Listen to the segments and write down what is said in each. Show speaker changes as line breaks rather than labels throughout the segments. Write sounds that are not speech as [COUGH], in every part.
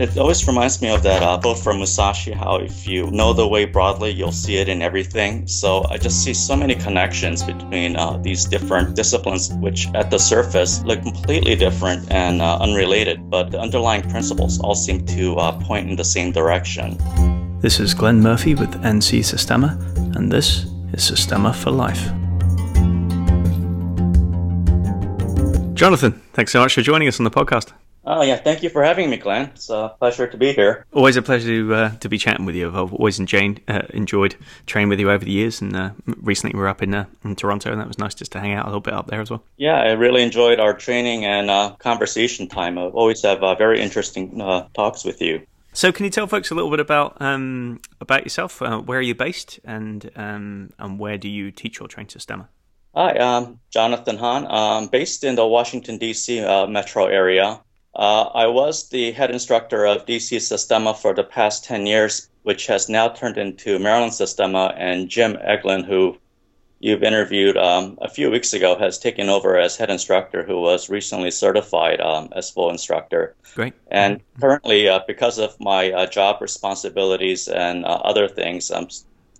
it always reminds me of that uh, both from Musashi, how if you know the way broadly, you'll see it in everything. So I just see so many connections between uh, these different disciplines, which at the surface look completely different and uh, unrelated, but the underlying principles all seem to uh, point in the same direction.
This is Glenn Murphy with NC Systema, and this is Systema for Life. Jonathan, thanks so much for joining us on the podcast.
Oh yeah, thank you for having me, Glenn. It's a pleasure to be here.
Always a pleasure to uh, to be chatting with you. I've always enjoyed uh, enjoyed training with you over the years, and uh, recently we were up in, uh, in Toronto, and that was nice just to hang out a little bit up there as well.
Yeah, I really enjoyed our training and uh, conversation time. I always have uh, very interesting talks with you.
So, can you tell folks a little bit about um, about yourself? where are you based, and um, and where do you teach or train Systema?
Hi, I'm Jonathan Han. I'm based in the Washington D.C. metro area. Uh, I was the head instructor of DC Systema for the past 10 years, which has now turned into Maryland Systema, and Jim Eglin, who you've interviewed um, a few weeks ago, has taken over as head instructor, who was recently certified um, as full instructor.
Great.
And currently, uh, because of my uh, job responsibilities and uh, other things, I'm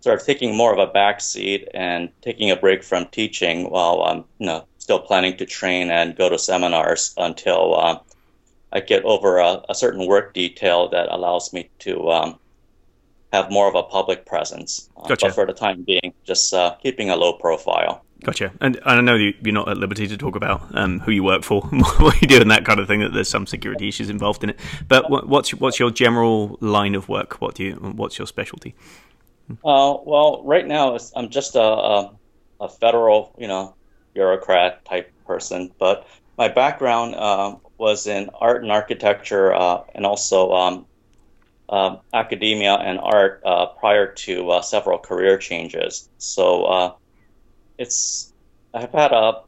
sort of taking more of a back seat and taking a break from teaching while I'm you know, still planning to train and go to seminars until uh, I get over a, a, certain work detail that allows me to um, have more of a public presence.
Uh, gotcha.
But for the time being, just uh, keeping a low profile.
Gotcha. And, I know you, are not at liberty to talk about um, who you work for, [LAUGHS] what you do, and that kind of thing. That there's some security issues involved in it. But what's what's your general line of work? What do you? What's your specialty?
Uh, well, right now I'm just a, a, a federal, you know, bureaucrat type person. But my background uh, was in art and architecture uh, and also um, uh, academia and art uh, prior to uh, several career changes. So uh, it's I've had a,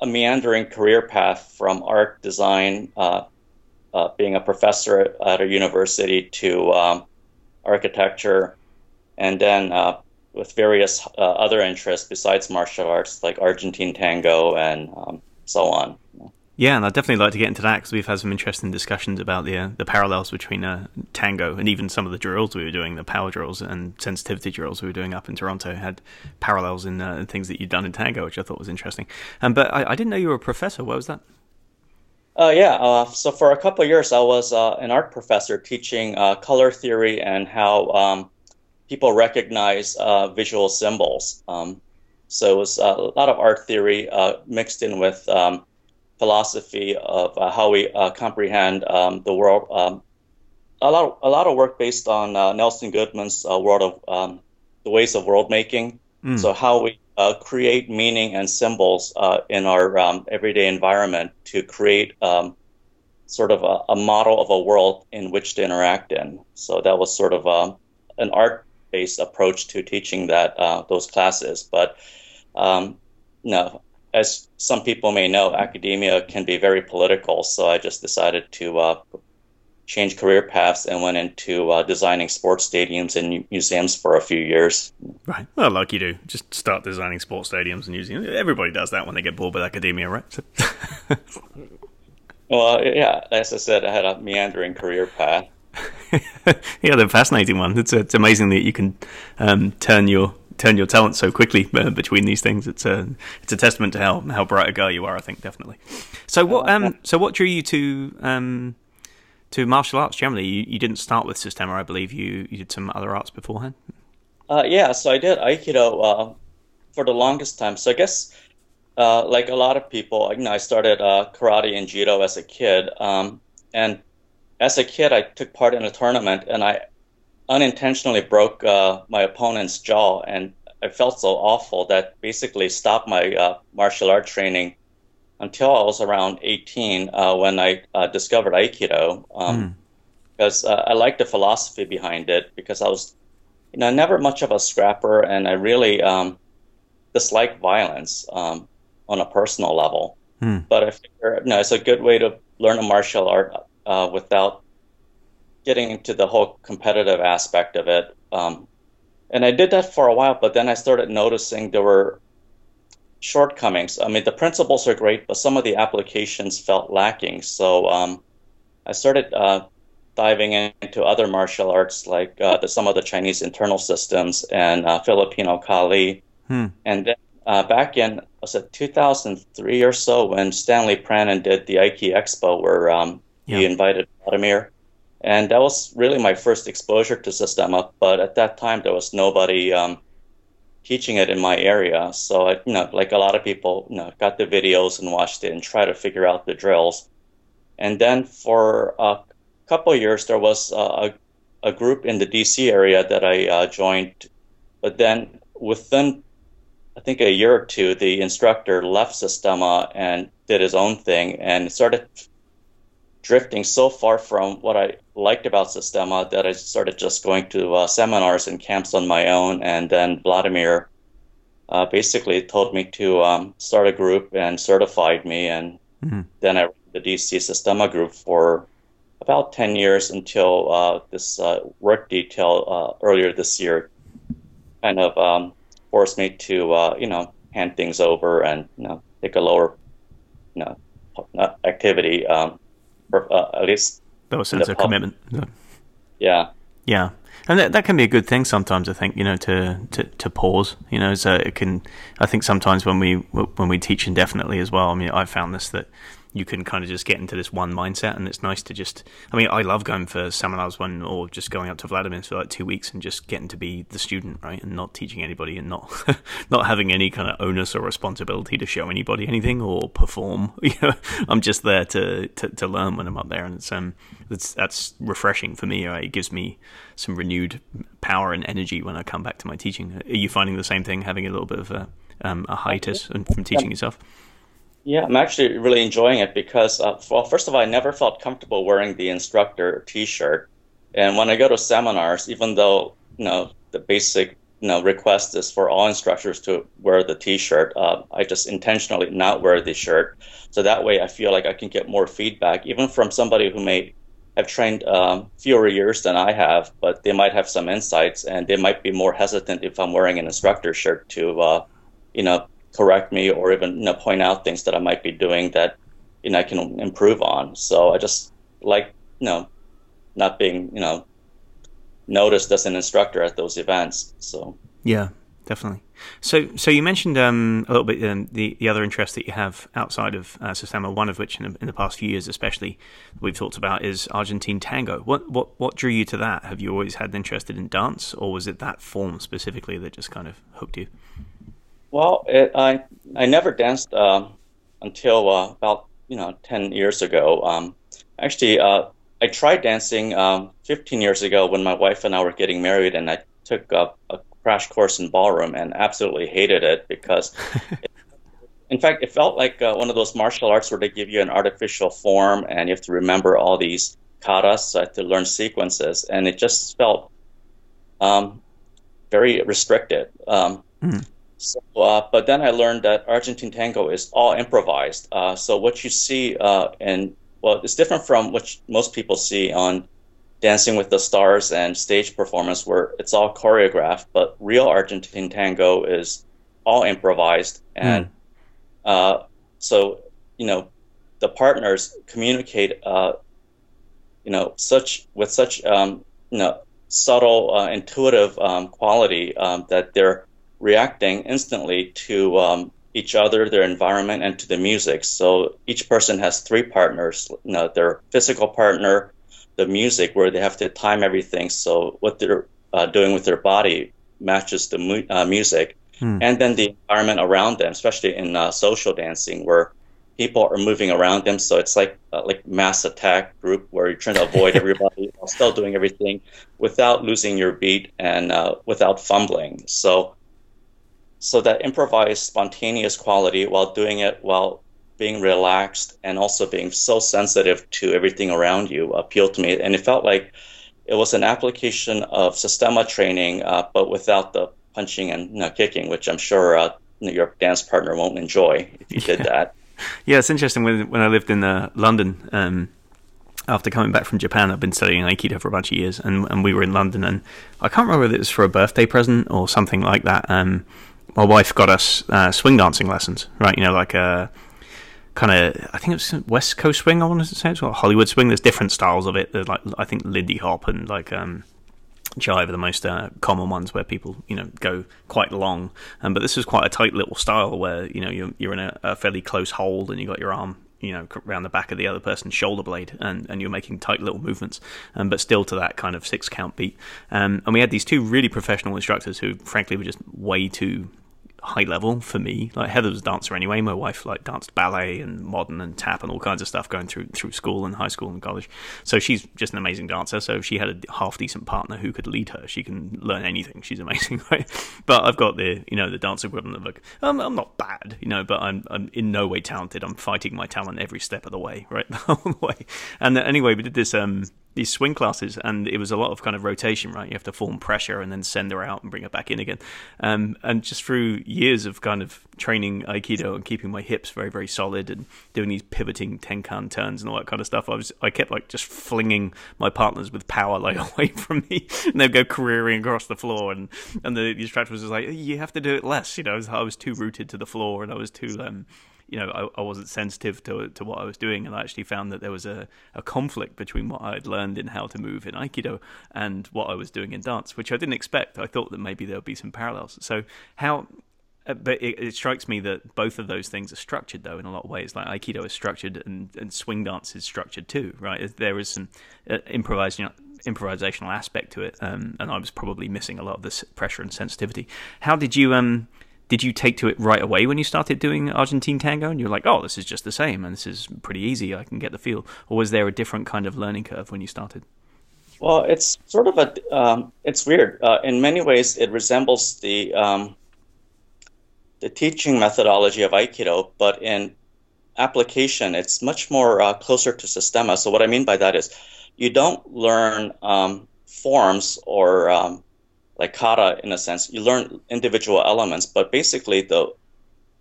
a, meandering career path from art design, uh, being a professor at a university, to um, architecture, and then with various other interests besides martial arts like Argentine tango and um, so on.
Yeah, and I'd definitely like to get into that because we've had some interesting discussions about the uh, the parallels between uh, tango and even some of the drills we were doing, the power drills and sensitivity drills we were doing up in Toronto had parallels in, uh, things that you'd done in tango, which I thought was interesting. Um, but I, I didn't know you were a professor. Where was that?
Uh, yeah, uh, so for a couple of years, I was uh, an art professor teaching uh, color theory and how um, people recognize visual symbols. Um, so it was a lot of art theory mixed in with um, philosophy of uh, how we uh, comprehend um, the world. Um, a lot, of, a lot of work based on uh, Nelson Goodman's uh, world of um, the ways of world making. Mm. So how we uh, create meaning and symbols uh, in our um, everyday environment to create um, sort of a, a, model of a world in which to interact in. So that was sort of um, an art-based approach to teaching that those classes, but. Um, no, as some people may know, academia can be very political. So I just decided to uh, change career paths and went into uh, designing sports stadiums and museums for a few years.
Right. Well, like you do, just start designing sports stadiums and museums. Everybody does that when they get bored with academia, right? So [LAUGHS]
well, yeah. As I said, I had a meandering career path. [LAUGHS]
yeah, the fascinating one. It's it's amazing that you can um, turn your turn your talent so quickly [LAUGHS] uh, between these things. It's a it's a testament to how how bright a guy you are. I think definitely. So what um so what drew you to um to martial arts generally? You, you didn't start with Systema, I believe. You you did some other arts beforehand.
Uh, yeah, so I did Aikido uh, for the longest time. So I guess. Uh, like a lot of people, you know, I started uh, karate and judo as a kid, um, and as a kid, I took part in a tournament, and I unintentionally broke uh, my opponent's jaw, and I felt so awful that basically stopped my uh, martial art training until I was around 18 uh, when I uh, discovered Aikido. Um, mm. Because uh, I liked the philosophy behind it, because I was, you know, never much of a scrapper, and I really um, dislike violence um, on a personal level. Mm. But I figure, you know, it's a good way to learn a martial art uh, without getting into the whole competitive aspect of it. Um, and I did that for a while, but then I started noticing there were shortcomings. I mean, the principles are great, but some of the applications felt lacking. So um, I started uh, diving into other martial arts like uh, the, some of the Chinese internal systems and uh, Filipino Kali. Hmm. And then uh, back in was it 2003 or so when Stanley Pranin did the Aiki Expo where um, yeah. he invited Vladimir. And that was really my first exposure to Systema. But at that time, there was nobody um, teaching it in my area. So I, you know, like a lot of people, you know, got the videos and watched it and tried to figure out the drills. And then for a couple years, there was a, a group in the DC area that I uh, joined. But then within, I think a year or two, the instructor left Systema and did his own thing and started drifting so far from what I liked about Systema that I started just going to uh, seminars and camps on my own. And then Vladimir uh, basically told me to um, start a group and certified me. And mm-hmm. then I ran the DC Systema group for about 10 years until uh, this uh, work detail uh, earlier this year kind of um, forced me to, uh, you know, hand things over and, you know, take a lower, you know, activity. Um, uh, at least
that was sense of commitment.
Yeah,
yeah, and that, that can be a good thing sometimes. I think you know to to, to pause. You know, so it can. I think sometimes when we when we teach indefinitely as well. I mean, I've found this that you can kind of just get into this one mindset and it's nice to just i mean i love going for seminars when or just going up to vladimir's for like two weeks and just getting to be the student right and not teaching anybody and not [LAUGHS] not having any kind of onus or responsibility to show anybody anything or perform. [LAUGHS] You know i'm just there to, to, to learn when i'm up there and it's um it's that's refreshing for me right? it gives me some renewed power and energy when i come back to my teaching. Are you finding the same thing having a little bit of a um, a hiatus from teaching yourself
yeah, I'm actually really enjoying it because, uh, well, first of all, I never felt comfortable wearing the instructor T-shirt, and when I go to seminars, even though you know the basic you know request is for all instructors to wear the T-shirt, uh, I just intentionally not wear the shirt, so that way I feel like I can get more feedback, even from somebody who may have trained um, fewer years than I have, but they might have some insights, and they might be more hesitant if I'm wearing an instructor shirt to, uh, you know, correct me or even you know, point out things that I might be doing that you know I can improve on. So I just like you know not being you know noticed as an instructor at those events. So
yeah, definitely. So, so you mentioned um, a little bit um, the the other interests that you have outside of uh, Systema. One of which, in in the past few years, especially, we've talked about is Argentine tango. What what what drew you to that? Have you always had an interest in dance, or was it that form specifically that just kind of hooked you?
Well, it, I I never danced uh, until uh, about you know ten years ago. Um, actually, uh, I tried dancing um, 15 years ago when my wife and I were getting married, and I took a, a crash course in ballroom and absolutely hated it because, it, [LAUGHS] in fact, it felt like uh, one of those martial arts where they give you an artificial form and you have to remember all these katas, so I had to learn sequences, and it just felt um, very restricted. Um, mm. So, uh, but then I learned that Argentine tango is all improvised. Uh, so what you see uh, in well, it's different from what most people see on Dancing with the Stars and stage performance, where it's all choreographed. But real Argentine tango is all improvised, and mm. so you know the partners communicate, uh, you know, such with such um, you know subtle, uh, intuitive um, quality um, that they're reacting instantly to um, each other, their environment, and to the music. So each person has three partners: you know, their physical partner, the music, where they have to time everything so what they're uh, doing with their body matches the mu- uh, music, hmm. and then the environment around them, especially in uh, social dancing, where people are moving around them. So it's like uh, like mass attack group where you're trying to avoid [LAUGHS] everybody while still doing everything without losing your beat and uh, without fumbling. So so that improvised spontaneous quality while doing it while being relaxed and also being so sensitive to everything around you appealed to me and it felt like it was an application of systema training uh, but without the punching and you know, kicking which i'm sure uh, your dance partner won't enjoy if you did that [LAUGHS]
yeah it's interesting when, when i lived in uh, london um, after coming back from Japan, I've been studying Aikido for a bunch of years, and, and we were in London, and I can't remember whether it was for a birthday present or something like that. Um, my wife got us uh, swing dancing lessons, right? You know, like uh, kind of I think it's West Coast swing. I want to say it's well, Hollywood swing. There's different styles of it. There's like I think Lindy Hop and like um, jive are the most uh, common ones where people you know go quite long. Um, but this is quite a tight little style where you know you're you're in a, a fairly close hold and you got your arm you know around the back of the other person's shoulder blade and, and you're making tight little movements um, but still to that kind of six count beat um, and we had these two really professional instructors who frankly were just way too high level for me. Like Heather was a dancer anyway. My wife like danced ballet and modern and tap and all kinds of stuff going through through school and high school and college. So she's just an amazing dancer. So if she had a half decent partner who could lead her, she can learn anything. She's amazing, [LAUGHS] right? But I've got the you know the dance equivalent of like I'm, I'm not bad, you know, but I'm I'm in no way talented. I'm fighting my talent every step of the way, right, [LAUGHS] the whole way. And anyway, we did this um these swing classes, and it was a lot of kind of rotation, right? You have to form pressure and then send her out and bring her back in again. Um, and just through years of kind of training Aikido and keeping my hips very, very solid and doing these pivoting tenkan turns and all that kind of stuff, I was I kept like just flinging my partners with power like [LAUGHS] away from me, and they'd go careering across the floor, and and the, instructor was like, you have to do it less, you know. I was, I was too rooted to the floor, and I was too um, you know, I, I, wasn't sensitive to to what I was doing, and I actually found that there was a, a conflict between what I had learned in how to move in Aikido and what I was doing in dance, which I didn't expect. I thought that maybe there would be some parallels. So how uh, but it, it, strikes me that both of those things are structured, though, in a lot of ways. Like Aikido is structured, and, and swing dance is structured too, right? There is some uh, improvisation, improvisational aspect to it, um, and I was probably missing a lot of this pressure and sensitivity. How did you um, did you take to it right away when you started doing Argentine tango and you're like, oh, this is just the same and this is pretty easy, I can get the feel? Or was there a different kind of learning curve when you started?
Well, it's sort of a, um, it's weird. Uh, in many ways, it resembles the, um, the teaching methodology of Aikido, but in application, it's much more uh, closer to Systema. So what I mean by that is you don't learn um, forms or um, like kata in a sense. You learn individual elements, but basically the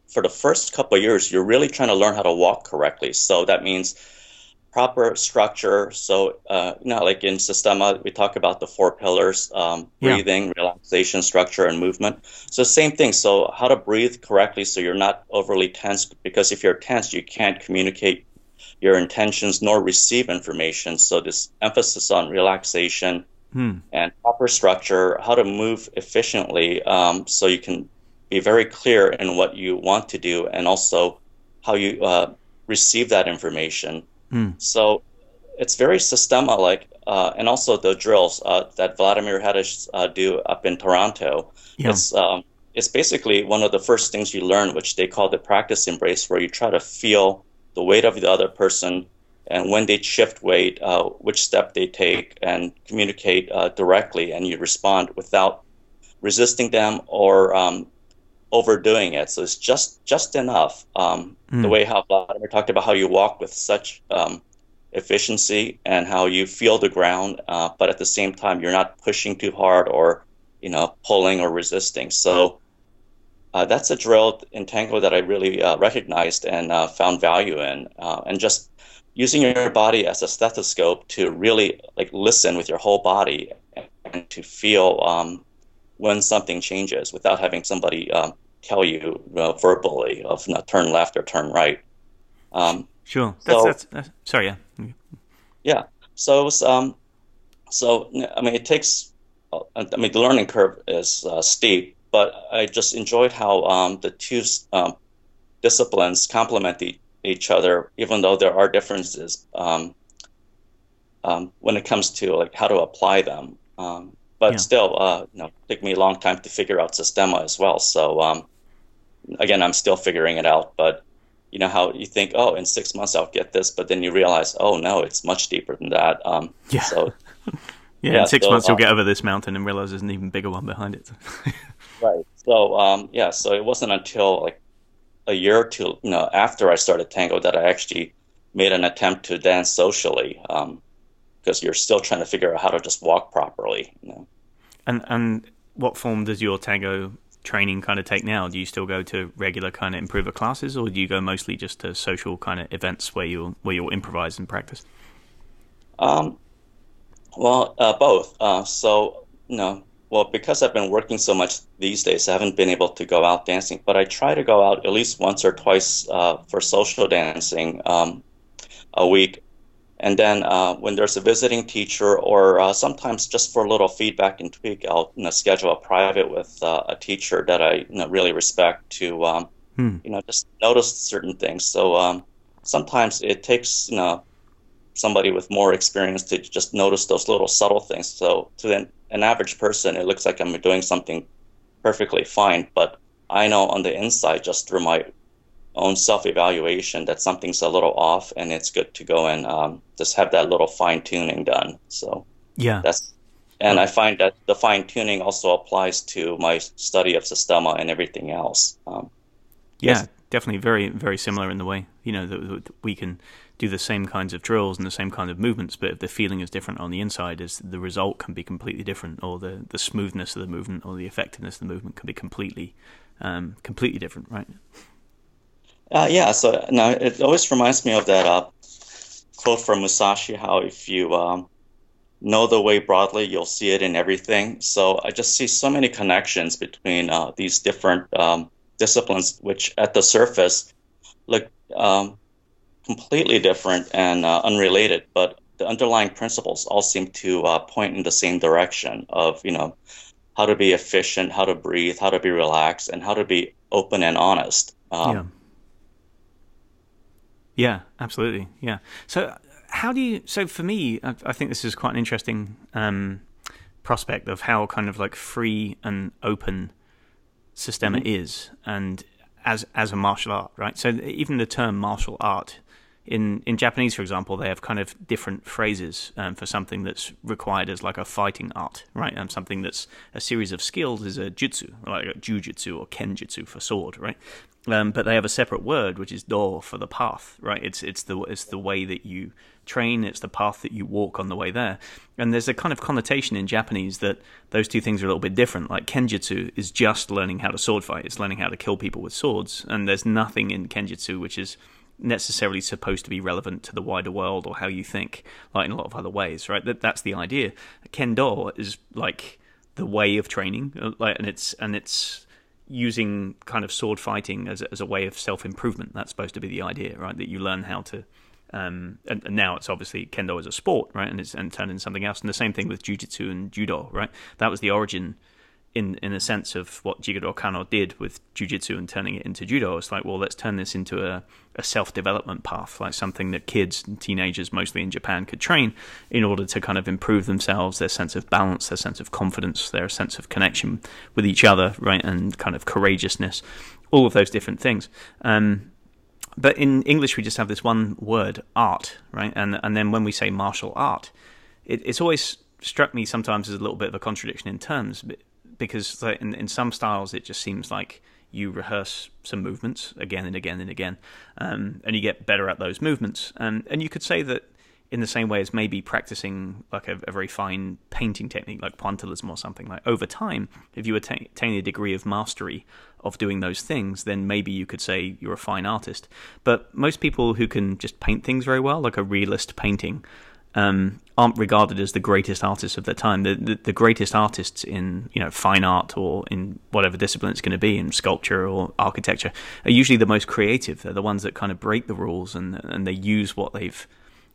for the first couple of years, you're really trying to learn how to walk correctly. So that means proper structure. So uh, you know, like in Systema, we talk about the four pillars: um, breathing, yeah. relaxation, structure, and movement. So same thing. So how to breathe correctly, so you're not overly tense. Because if you're tense, you can't communicate your intentions nor receive information. So this emphasis on relaxation hmm. and proper structure, how to move efficiently um, so you can be very clear in what you want to do and also how you uh, receive that information. Hmm. So it's very systema like, uh, and also the drills uh, that Vladimir had us uh, do up in Toronto. Yeah. It's, um, it's basically one of the first things you learn, which they call the practice embrace, where you try to feel the weight of the other person and when they shift weight, uh, which step they take, and communicate uh, directly, and you respond without resisting them or um, overdoing it. So it's just just enough. Um, mm. The way how Vladimir talked about how you walk with such um, efficiency and how you feel the ground, uh, but at the same time you're not pushing too hard or you know pulling or resisting. So. Uh, that's a drill in tango that I really uh, recognized and uh, found value in, uh, and just using your body as a stethoscope to really like listen with your whole body and to feel um, when something changes without having somebody um, tell you uh, verbally of turn left or turn right.
Um, sure. That's, so, that's, that's, sorry. Yeah.
Yeah. So um, so I mean, it takes. Uh, I mean, the learning curve is uh, steep, but I just enjoyed how um, the two um, disciplines complement each each other, even though there are differences um, um, when it comes to like how to apply them. Um, but yeah. still, uh, you know, took me a long time to figure out Systema as well. So um, again, I'm still figuring it out. But you know how you think, oh, in six months I'll get this, but then you realize, oh no, it's much deeper than that. Um,
yeah. So. yeah, [LAUGHS] yeah, in six so, months you'll get over this mountain and realize there's an even bigger one behind it. [LAUGHS]
right. So um, yeah, so it wasn't until like a year or two, you know, after I started tango, that I actually made an attempt to dance socially, because um, you're still trying to figure out how to just walk properly. You know?
And and what form does your tango training kind of take now? Do you still go to regular kind of improver classes, or do you go mostly just to social kind of events where you where you'll improvise and practice?
Um, well, uh, both. Uh, so you know, well, because I've been working so much these days, I haven't been able to go out dancing. But I try to go out at least once or twice uh, for social dancing um, a week. And then uh, when there's a visiting teacher, or uh, sometimes just for a little feedback and tweak, I'll you know, schedule a private with uh, a teacher that I you know, really respect to um, hmm. you know just notice certain things. So um, sometimes it takes you know somebody with more experience to just notice those little subtle things. So to an, an average person, it looks like I'm doing something perfectly fine, but I know on the inside, just through my own self-evaluation, that something's a little off, and it's good to go and um, just have that little fine tuning done. So
yeah,
that's and I find that the fine tuning also applies to my study of Systema and everything else. Um,
yeah, definitely very very similar in the way you know that we can do the same kinds of drills and the same kind of movements, but if the feeling is different on the inside, is the result can be completely different, or the, the smoothness of the movement or the effectiveness of the movement can be completely um, completely different, right?
Uh, yeah. So now it always reminds me of that uh, quote from Musashi: "How if you um, know the way broadly, you'll see it in everything." So I just see so many connections between uh, these different um, disciplines, which at the surface look um, completely different and uh, unrelated, but the underlying principles all seem to uh, point in the same direction of you know how to be efficient, how to breathe, how to be relaxed, and how to be open and honest.
Um, yeah. Yeah, absolutely. Yeah. So, how do you? So, for me, I, I think this is quite an interesting um, prospect of how kind of like free and open Systema mm-hmm. is, and as as a martial art, right? So, even the term martial art in in Japanese, for example, they have kind of different phrases um, for something that's required as like a fighting art, right? And something that's a series of skills is a jutsu, like a jujutsu or kenjutsu for sword, right? Um, but they have a separate word which is do for the path, right? It's it's the it's the way that you train, it's the path that you walk on the way there. And there's a kind of connotation in Japanese that those two things are a little bit different. Like kenjutsu is just learning how to sword fight, it's learning how to kill people with swords, and there's nothing in kenjutsu which is necessarily supposed to be relevant to the wider world or how you think, like in a lot of other ways, right? That that's the idea. Kendo is like the way of training, uh, like, and it's and it's using kind of sword fighting as as a way of self improvement. That's supposed to be the idea, right? That you learn how to. Um, and, and, now it's obviously kendo as a sport, right? And it's and turned into something else. And the same thing with jujitsu and judo, right? That was the origin in in a sense of what Jigoro Kano did with jujitsu and turning it into judo. It's like, well, let's turn this into a, a self development path, like something that kids and teenagers, mostly in Japan, could train in order to kind of improve themselves, their sense of balance, their sense of confidence, their sense of connection with each other, right, and kind of courageousness, all of those different things. Um, but in English, we just have this one word, art, right? And and then when we say martial art, it, it's always struck me sometimes as a little bit of a contradiction in terms because in, in some styles it just seems like you rehearse some movements again and again and again, um, and you get better at those movements. And and you could say that in the same way as maybe practicing like a, a very fine painting technique like pointillism or something like over time if you attain, attain a degree of mastery of doing those things then maybe you could say you're a fine artist but most people who can just paint things very well like a realist painting um, aren't regarded as the greatest artists of their time. The, the, the greatest artists in you know fine art or in whatever discipline it's going to be in sculpture or architecture are usually the most creative. They're the ones that kind of break the rules and and they use what they've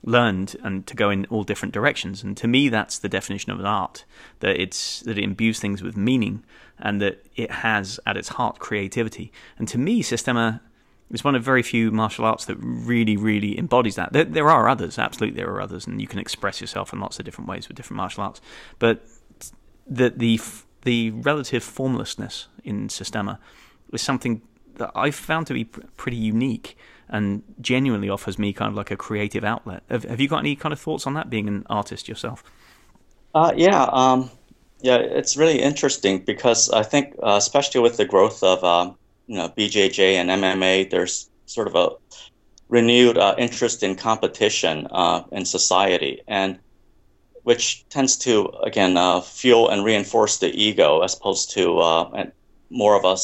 learned and to go in all different directions. And to me, that's the definition of an art that it's that it imbues things with meaning and that it has at its heart creativity. And to me, Systema it's one of very few martial arts that really, really embodies that. There, there, are others, absolutely, there are others, and you can express yourself in lots of different ways with different martial arts. But the the the relative formlessness in Systema is something that I've found to be pretty unique and genuinely offers me kind of like a creative outlet. Have, have you got any kind of thoughts on that, being an artist yourself?
Uh, yeah, um, yeah, it's really interesting because I think, uh, especially with the growth of um, you know BJJ and MMA, there's sort of a renewed uh, interest in competition uh, in society, and which tends to again uh, fuel and reinforce the ego as opposed to uh, more of a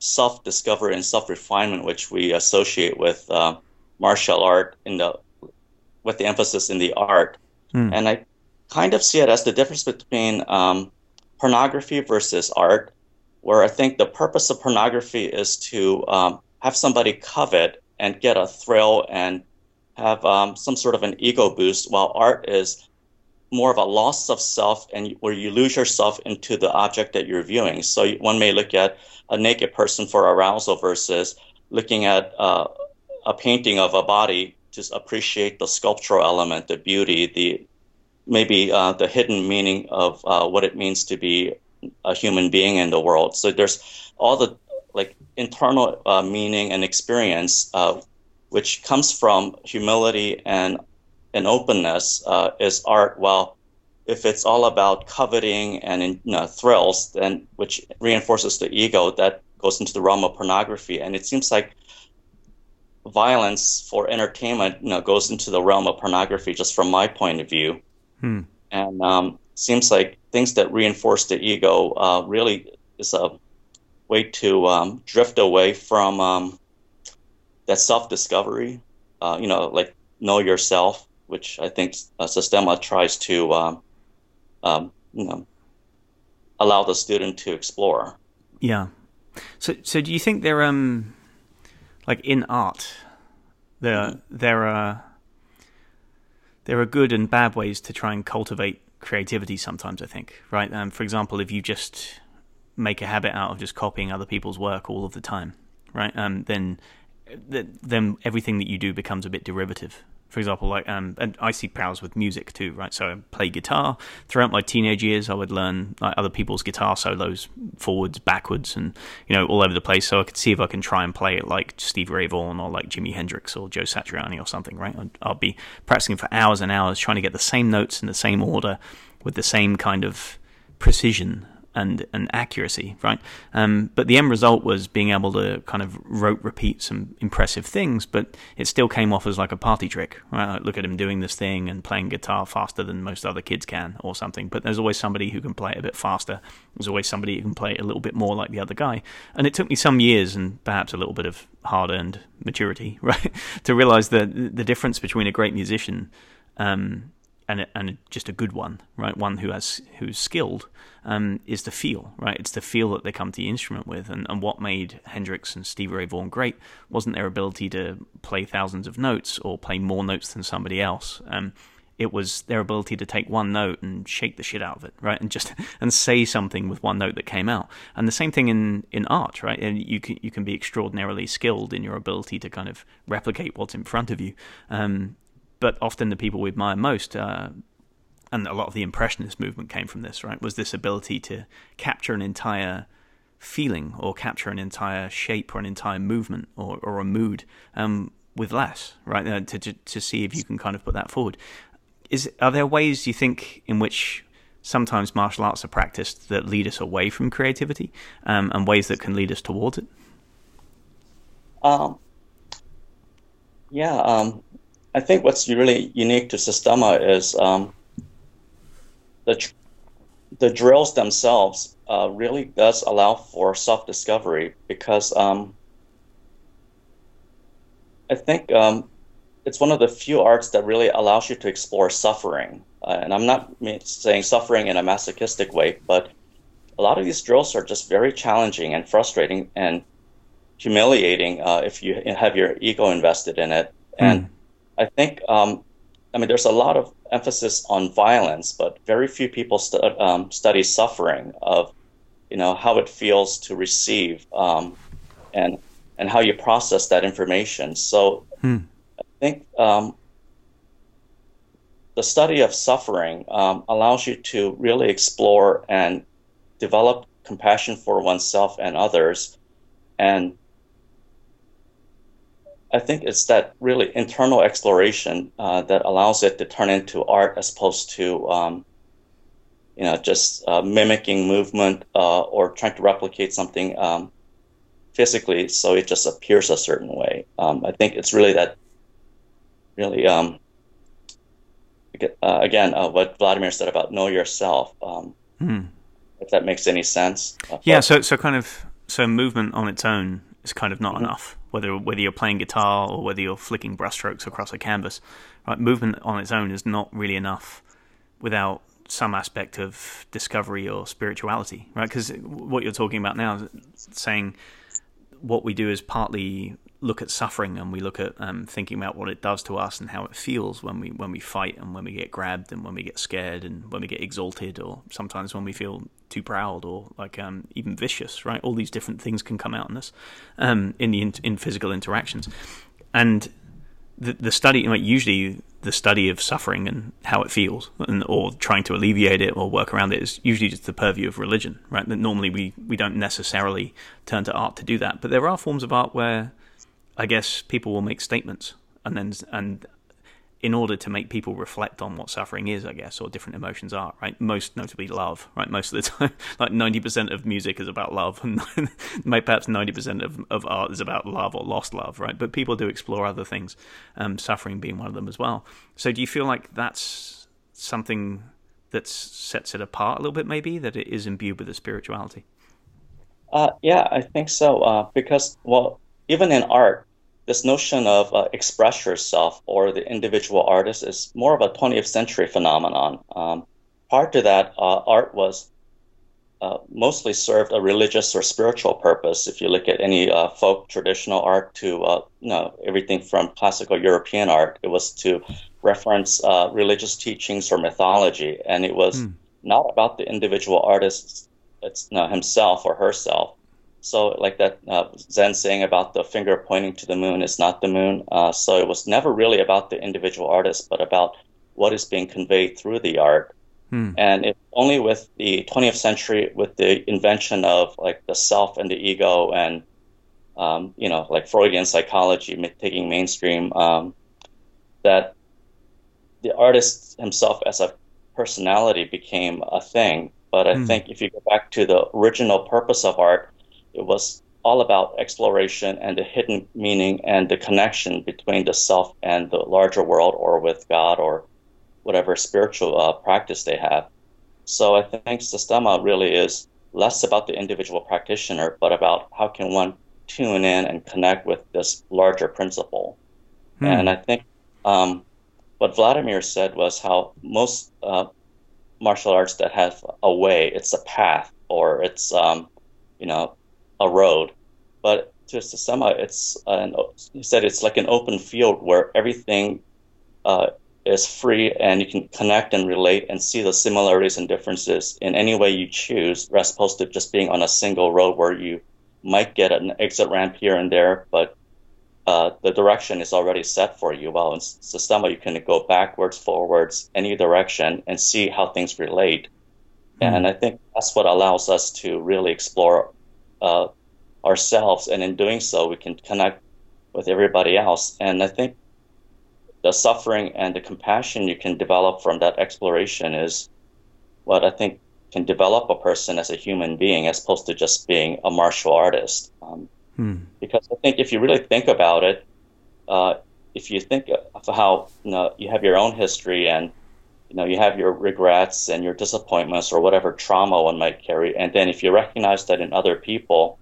self discovery and self refinement, which we associate with uh, martial art in the with the emphasis in the art, mm. and I kind of see it as the difference between um, pornography versus art, where I think the purpose of pornography is to um, have somebody covet and get a thrill and have um, some sort of an ego boost, while art is more of a loss of self and where you lose yourself into the object that you're viewing. So one may look at a naked person for arousal versus looking at uh, a painting of a body to appreciate the sculptural element, the beauty, the maybe uh, the hidden meaning of uh, what it means to be a human being in the world. So there's all the like internal uh, meaning and experience, uh, which comes from humility and an openness, uh, is art. While if it's all about coveting and you know, thrills, then which reinforces the ego, that goes into the realm of pornography. And it seems like violence for entertainment you know, goes into the realm of pornography, just from my point of view. Hmm. And um, seems like things that reinforce the ego uh, really is a way to um, drift away from um, that self-discovery. Uh, you know, like know yourself, which I think uh, Systema tries to, um, um, you know, allow the student to explore.
Yeah. So, so do you think there um like in art, there mm-hmm. there are there are good and bad ways to try and cultivate creativity. Sometimes I think, right? Um, for example, if you just make a habit out of just copying other people's work all of the time, right? Um, then then everything that you do becomes a bit derivative for example, like um, and I see powers with music too, right? So I play guitar. Throughout my teenage years, I would learn like, other people's guitar solos, forwards, backwards, and you know all over the place. So I could see if I can try and play it like Steve Ray Vaughan or like Jimi Hendrix or Joe Satriani or something, right? I'd, I'll be practicing for hours and hours trying to get the same notes in the same order with the same kind of precision and, and accuracy, right? Um, but the end result was being able to kind of rote repeat some impressive things, but it still came off as like a party trick, right? Like, look at him doing this thing and playing guitar faster than most other kids can, or something. But there's always somebody who can play it a bit faster. There's always somebody who can play it a little bit more like the other guy. And it took me some years and perhaps a little bit of hard earned maturity, [LAUGHS] right, to realize that the difference between a great musician um, and and just a good one, right? One who has who's skilled um, is the feel, right? It's the feel that they come to the instrument with, and, and what made Hendrix and Stevie Ray Vaughan great wasn't their ability to play thousands of notes or play more notes than somebody else. Um, it was their ability to take one note and shake the shit out of it, right? And just [LAUGHS] and say something with one note that came out. And the same thing in, in art, right? And you can you can be extraordinarily skilled in your ability to kind of replicate what's in front of you. Um, but often the people we admire most, uh, and a lot of the impressionist movement came from this, right? Was this ability to capture an entire feeling or capture an entire shape or an entire movement or, or a mood um, with less, right? Uh, to, to to see if you can kind of put that forward. Is are there ways you think in which sometimes martial arts are practiced that lead us away from creativity, um, and ways that can lead us towards it?
Um, yeah, um, I think what's really unique to Systema is um, the the drills themselves uh, really does allow for self discovery because um, I think um, it's one of the few arts that really allows you to explore suffering. Uh, and I'm not saying suffering in a masochistic way, but a lot of these drills are just very challenging and frustrating and humiliating uh, if you have your ego invested in it. And mm. I think, um, I mean, there's a lot of emphasis on violence, but very few people stu- um, study suffering of, you know, how it feels to receive um, and and how you process that information. So hmm. I think um, the study of suffering um, allows you to really explore and develop compassion for oneself and others, and I think it's that really internal exploration uh, that allows it to turn into art as opposed to, um, you know, just uh, mimicking movement uh, or trying to replicate something um, physically so it just appears a certain way. Um, I think it's really that, really, um, uh, again, uh, what Vladimir said about know yourself. Mm. If that makes any sense.
Yeah. So, so kind of, so movement on its own is kind of not mm-hmm. enough whether whether you're playing guitar or whether you're flicking brushstrokes across a canvas. Right, movement on its own is not really enough without some aspect of discovery or spirituality, right? Because what you're talking about now is saying what we do is partly look at suffering and we look at um, thinking about what it does to us and how it feels when we when we fight and when we get grabbed and when we get scared and when we get exalted or sometimes when we feel too proud or like um, even vicious right? All these different things can come out in us um, in the in, in physical interactions. And the the study like usually the study of suffering and how it feels and or trying to alleviate it or work around it is usually just the purview of religion right? That normally we we don't necessarily turn to art to do that but there are forms of art where i guess people will make statements and then and in order to make people reflect on what suffering is, I guess, or different emotions are, right? Most notably love, right? Most of the [LAUGHS] time, like 90% of music is about love, and [LAUGHS] perhaps 90% of, of art is about love or lost love, right? But people do explore other things, um, suffering being one of them as well. So do you feel like that's something that sets it apart a little bit, maybe, that it is imbued with a spirituality?
Uh, yeah, I think so. Uh, because, well, even in art, this notion of uh, express yourself or the individual artist is more of a 20th century phenomenon. Um, prior to that, uh, art was uh, mostly served a religious or spiritual purpose. If you look at any uh, folk traditional art to uh, you know everything from classical European art, it was to reference uh, religious teachings or mythology, and it was mm. not about the individual artist it's, you know, himself or herself. So, like that uh, Zen saying about the finger pointing to the moon is not the moon. Uh, so, it was never really about the individual artist, but about what is being conveyed through the art. Hmm. And it, only with the 20th century, with the invention of like the self and the ego, and um, you know, like Freudian psychology taking mainstream, um, that the artist himself as a personality became a thing. But I hmm. think if you go back to the original purpose of art, it was all about exploration and the hidden meaning and the connection between the self and the larger world or with God or whatever spiritual uh, practice they have. So I think Systema really is less about the individual practitioner, but about how can one tune in and connect with this larger principle. Hmm. And I think um, what Vladimir said was how most uh, martial arts that have a way, it's a path or it's um, you know a road, but just to Systema, it's an, he said it's like an open field where everything uh, is free and you can connect and relate and see the similarities and differences in any way you choose, as opposed to just being on a single road where you might get an exit ramp here and there, but uh, the direction is already set for you. Well, in Systema, you can go backwards, forwards, any direction, and see how things relate. Mm-hmm. And I think that's what allows us to really explore uh, ourselves, and in doing so, we can connect with everybody else. And I think the suffering and the compassion you can develop from that exploration is what I think can develop a person as a human being, as opposed to just being a martial artist. Um, hmm. Because I think if you really think about it, uh, if you think of how you know you have your own history and you know you have your regrets and your disappointments or whatever trauma one might carry. And then if you recognize that in other people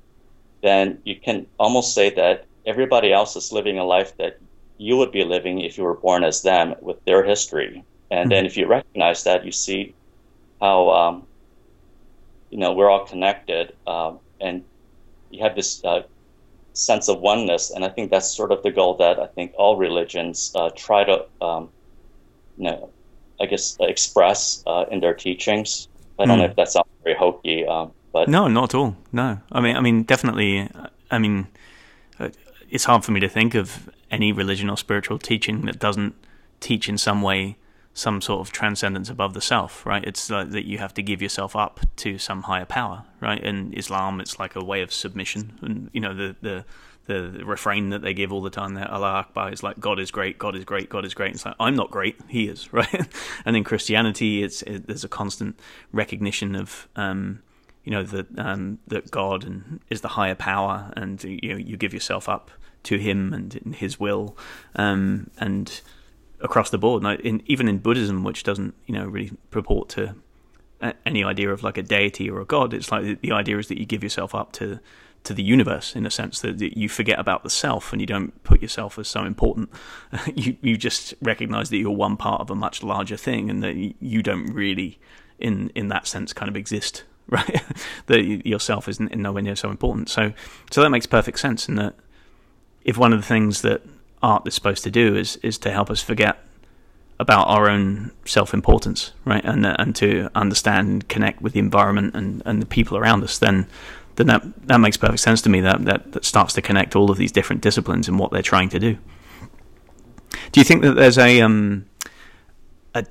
then you can almost say that everybody else is living a life that you would be living if you were born as them with their history. And mm-hmm. then if you recognize that you see how um, you know we're all connected um, and you have this uh, sense of oneness. And i think that's sort of the goal that i think all religions uh, try to um, you know I guess, express uh, in their teachings. I don't mm. know if that sounds very hokey, um, but
no, not at all. No, I mean, I mean, definitely. I mean, uh, it's hard for me to think of any religion or spiritual teaching that doesn't teach in some way some sort of transcendence above the self, right? It's like that you have to give yourself up to some higher power, right? In Islam, it's like a way of submission, and you know the the the refrain that they give all the time there, Allah Akbar, is like God is great, God is great, God is great. It's like I'm not great, He is, [LAUGHS] right? and in Christianity, it's it, there's a constant recognition of um, you know that um, that God and is the higher power, and you know you give yourself up to Him and His will, um, and across the board. In, even in Buddhism, which doesn't you know really purport to any idea of like a deity or a god, it's like the idea is that you give yourself up to to the universe in a sense that, you forget about the self and you don't put yourself as so important. [LAUGHS] you you just recognize that you're one part of a much larger thing and that you don't really, in in that sense, kind of exist. [LAUGHS] Right, that yourself is nowhere near so important. So, so that makes perfect sense. And that if one of the things that art is supposed to do is is to help us forget about our own self importance, right, and and to understand and connect with the environment and, and the people around us, then then that that makes perfect sense to me. That, that that starts to connect all of these different disciplines and what they're trying to do. Do you think that there's a um a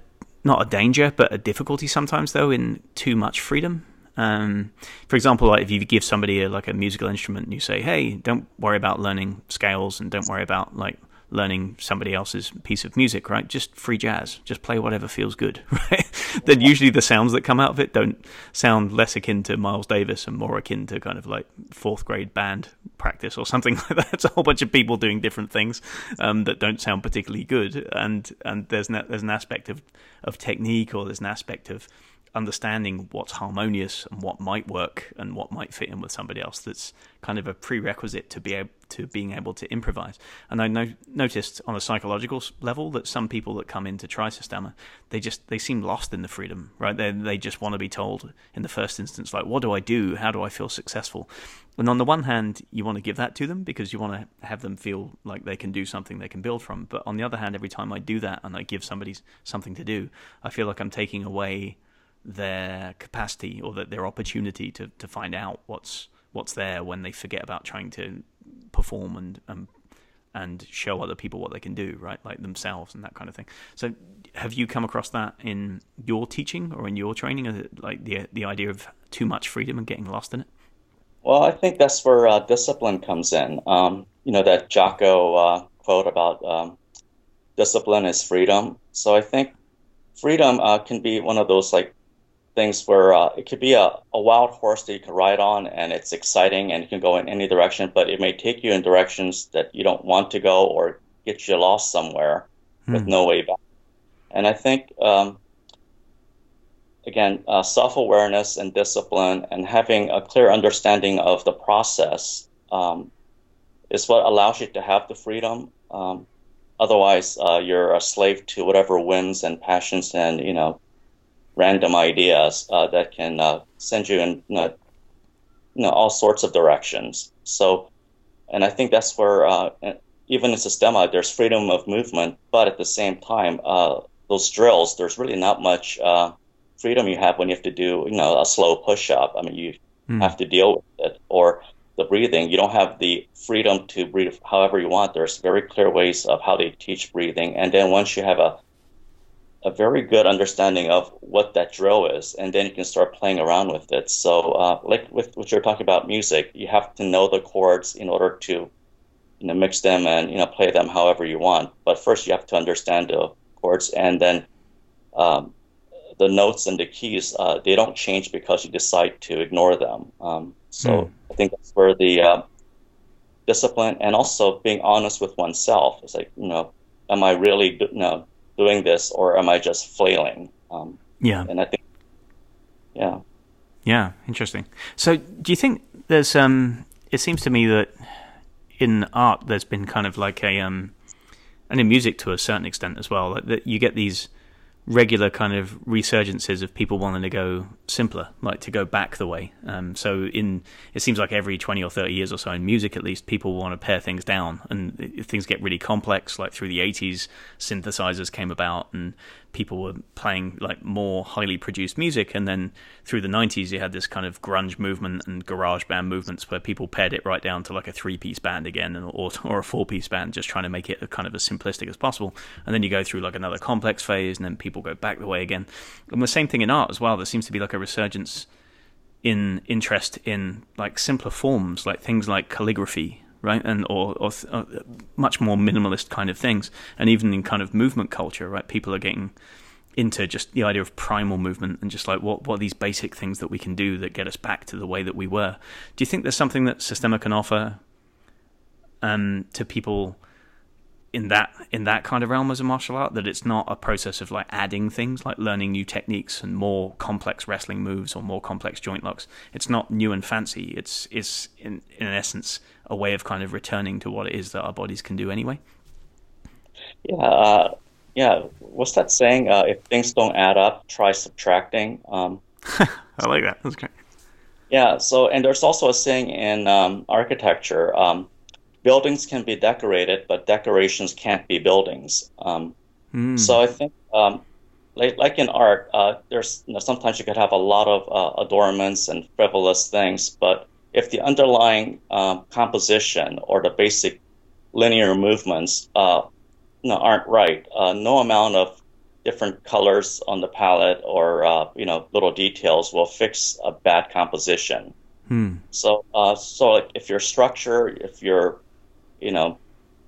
not a danger but a difficulty sometimes though in too much freedom? Um, for example, like if you give somebody a, like a musical instrument and you say, "Hey, don't worry about learning scales and don't worry about like learning somebody else's piece of music, right? Just free jazz. Just play whatever feels good, [LAUGHS] right? then usually the sounds that come out of it don't sound less akin to Miles Davis and more akin to kind of like fourth grade band practice or something [LAUGHS] like that. It's a whole bunch of people doing different things um, that don't sound particularly good, and and there's an, there's an aspect of of technique or there's an aspect of understanding what's harmonious and what might work and what might fit in with somebody else that's kind of a prerequisite to be able to being able to improvise. And i no- noticed on a psychological level that some people that come in to try Systema they just they seem lost in the freedom right? They they just want to be told in the first instance like what do i do? How do i feel successful? And on the one hand you want to give that to them because you want to have them feel like they can do something they can build from. But on the other hand every time i do that and i give somebody something to do i feel like i'm taking away their capacity or that their opportunity to, to find out what's what's there when they forget about trying to perform and um, and show other people what they can do, right? Like themselves and that kind of thing. So, have you come across that in your teaching or in your training, like the the idea of too much freedom and getting lost in it?
Well, I think that's where uh, discipline comes in. Um, you know that Jocko uh, quote about um, discipline is freedom. So I think freedom uh, can be one of those like things where uh, it could be a, a wild horse that you can ride on and it's exciting and you can go in any direction, but it may take you in directions that you don't want to go or get you lost somewhere hmm. with no way back. And I think, um, again, uh, self awareness and discipline and having a clear understanding of the process um, is what allows you to have the freedom. Um, otherwise, uh, you're a slave to whatever whims and passions and, you know, random ideas uh, that can uh, send you in you know, you know, all sorts of directions. So, and I think that's where uh, even in Systema, there's freedom of movement, but at the same time, uh, those drills, there's really not much uh, freedom you have when you have to do you know a slow push up. I mean, you mm. have to deal with it, or the breathing. You don't have the freedom to breathe however you want. There's very clear ways of how they teach breathing, and then once you have a a very good understanding of what that drill is, and then you can start playing around with it. So, uh, like with what you're talking about music, you have to know the chords in order to, you know, mix them and you know play them however you want. But first, you have to understand the chords, and then um, the notes and the keys uh, they don't change because you decide to ignore them. Um, so, mm. I think that's where the uh, discipline and also being honest with oneself is like, you know, am I really, you know, doing this or am I just flailing? Um,
yeah.
And I think, yeah.
Yeah, interesting. So do you think there's, um, it seems to me that in art there's been kind of like a, um, and in music to a certain extent as well, like that you get these regular kind of resurgences of people wanting to go simpler, like to go back the way. Um, so in it seems like every twenty or thirty years or so in music, at least, people want to pare things down, and things get really complex. Like through the eighties, synthesizers came about, and people were playing like more highly produced music and then through the 90s you had this kind of grunge movement and garage band movements where people pared it right down to like a three piece band again or, or a four piece band just trying to make it kind of as simplistic as possible. And then you go through like another complex phase and then people go back the way again. And the same thing in art as well. There seems to be like a resurgence in interest in like simpler forms like things like calligraphy right? And or, or uh, much more minimalist kind of things, and even in kind of movement culture, right? People are getting into just the idea of primal movement and just like what what are these basic things that we can do that get us back to the way that we were. Do you think there's something that Systema can offer um, to people in that in that kind of realm as a martial art that it's not a process of like adding things like learning new techniques and more complex wrestling moves or more complex joint locks. It's not new and fancy. It's it's in in essence a way of kind of returning to what it is that our bodies can do anyway.
Yeah uh, yeah. What's that saying? Uh, if things don't add up try subtracting. Um, [LAUGHS]
i like that. That's great.
Yeah so and there's also a saying in um, architecture um, buildings can be decorated, but decorations can't be buildings. Um, mm. So I think, um, like, like, in art, uh, there's you know, sometimes you could have a lot of uh, adornments and frivolous things, but if the underlying um, composition or the basic linear movements uh, you know, aren't right, uh, no amount of different colors on the palette or uh, you know little details will fix a bad composition. Hmm. So, uh, so like if your structure, if your you know,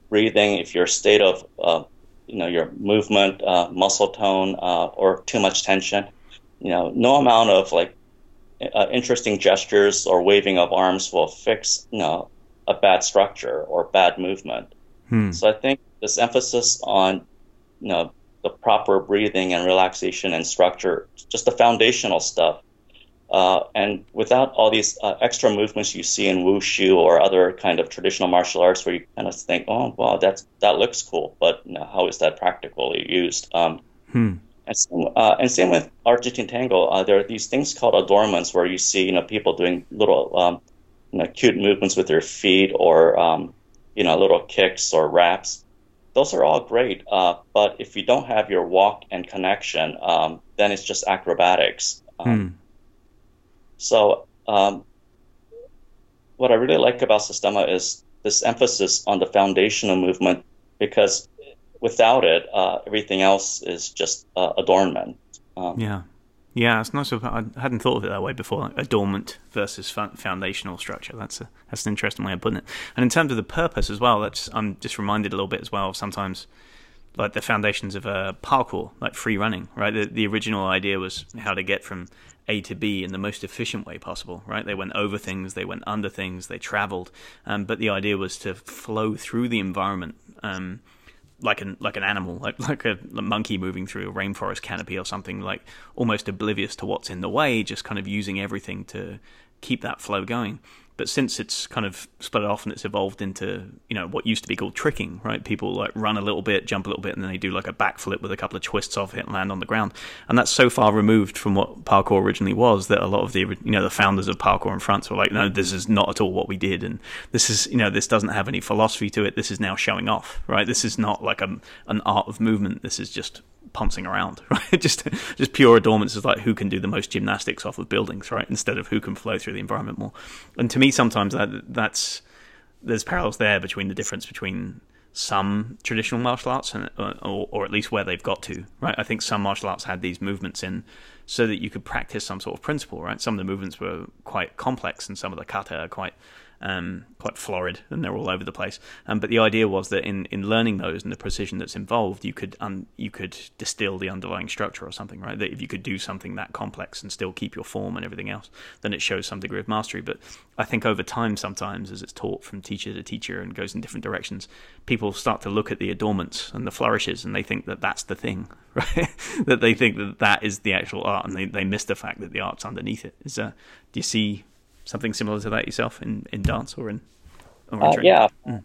breathing, if your state of, uh, you know, your movement, uh, muscle tone, uh, or too much tension, you know, no amount of like uh, interesting gestures or waving of arms will fix, you know, a bad structure or bad movement. Hmm. So I think this emphasis on, you know, the proper breathing and relaxation and structure, just the foundational stuff, uh, and without all these uh, extra movements you see in wushu or other kind of traditional martial arts, where you kind of think, "Oh, wow, that's that looks cool," but you know, how is that practically used? Um, hmm. and, same, uh, and, same, with Argentine Tango. Uh, there are these things called adornments, where you see, you know, people doing little, um, you know, cute movements with their feet, or um, you know, little kicks or wraps. Those are all great, uh, but if you don't have your walk and connection, um, then it's just acrobatics. Um, hmm so um, what I really like about Systema is this emphasis on the foundational movement because without it, uh, everything else is just uh, adornment.
Um, yeah. Yeah, it's nice. I hadn't thought of it that way before. Like adornment versus foundational structure. That's a that's an interesting way of putting it. And in terms of the purpose as well, that's I'm just reminded a little bit as well. Sometimes, like the foundations of uh, parkour, like free running. Right, the the original idea was how to get from a to B in the most efficient way possible, right? They went over things, they went under things, they traveled, um, but the idea was to flow through the environment um, like an like an animal, like [LAUGHS] like a, a, monkey moving through a rainforest canopy or something, like almost oblivious to what's in the way, just kind of using everything to keep that flow going. But since it's kind of split off and it's evolved into, you know, what used to be called tricking, right? People like run a little bit, jump a little bit, and then they do like a backflip with a couple of twists off it and land on the ground. And that's so far removed from what parkour originally was that a lot of the, you know, the founders of parkour in France were like, no, this is not at all what we did. And this is, you know, this doesn't have any philosophy to it. This is now showing off, right? This is not like a, an art of movement. This is just pouncing around, [LAUGHS] right? just just pure adornments is like who can do the most gymnastics off of buildings, right? Instead of who can flow through the environment more. And to me, sometimes that that's there's parallels there between the difference between some traditional martial arts and uh, or, or at least where they've got to, right? I think some martial arts had these movements in so that you could practice some sort of principle, right? Some of the movements were quite complex and some of the kata are quite um, quite florid and they're all over the place. Um, but the idea was that in, in learning those and the precision that's involved, you could un, you could distill the underlying structure or something, right? That if you could do something that complex and still keep your form and everything else, then it shows some degree of mastery. But I think over time, sometimes as it's taught from teacher to teacher and goes in different directions, people start to look at the adornments and the flourishes and they think that that's the thing, [LAUGHS] right? that they think that that is the actual art and they, they miss the fact that the art's underneath it. Is uh, do you see something similar to that yourself in, in dance or in?
Or uh, yeah, mm.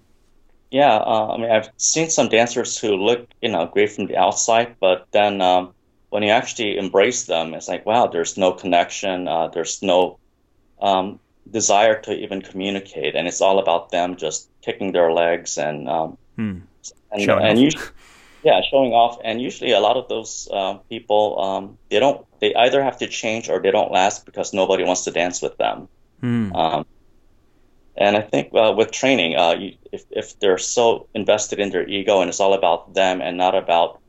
yeah. Uh, I mean, I've seen some dancers who look, you know, great from the outside, but then um, when you actually embrace them, it's like, wow, there's no connection. Uh, there's no um, desire to even communicate, and it's all about them just kicking their legs and um, hmm. and, showing and usually, yeah, showing off. And usually, a lot of those uh, people, um, they don't. They either have to change or they don't last because nobody wants to dance with them. Mm. Um, and I think uh, with training, uh, you, if, if they're so invested in their ego and it's all about them and not about,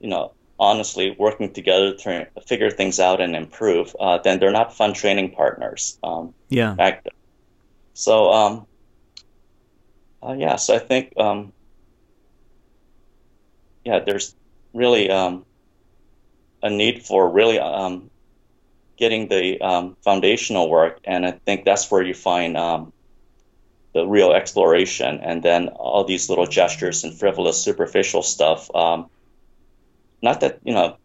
you know, honestly working together to figure things out and improve, uh, then they're not fun training partners. Um,
yeah. Back
so, um, uh, yeah, so I think, um, yeah, there's really um, a need for really um, getting the um, foundational work, and I think that's where you find um, the real exploration, and then all these little gestures and frivolous, superficial stuff. Um, not that you know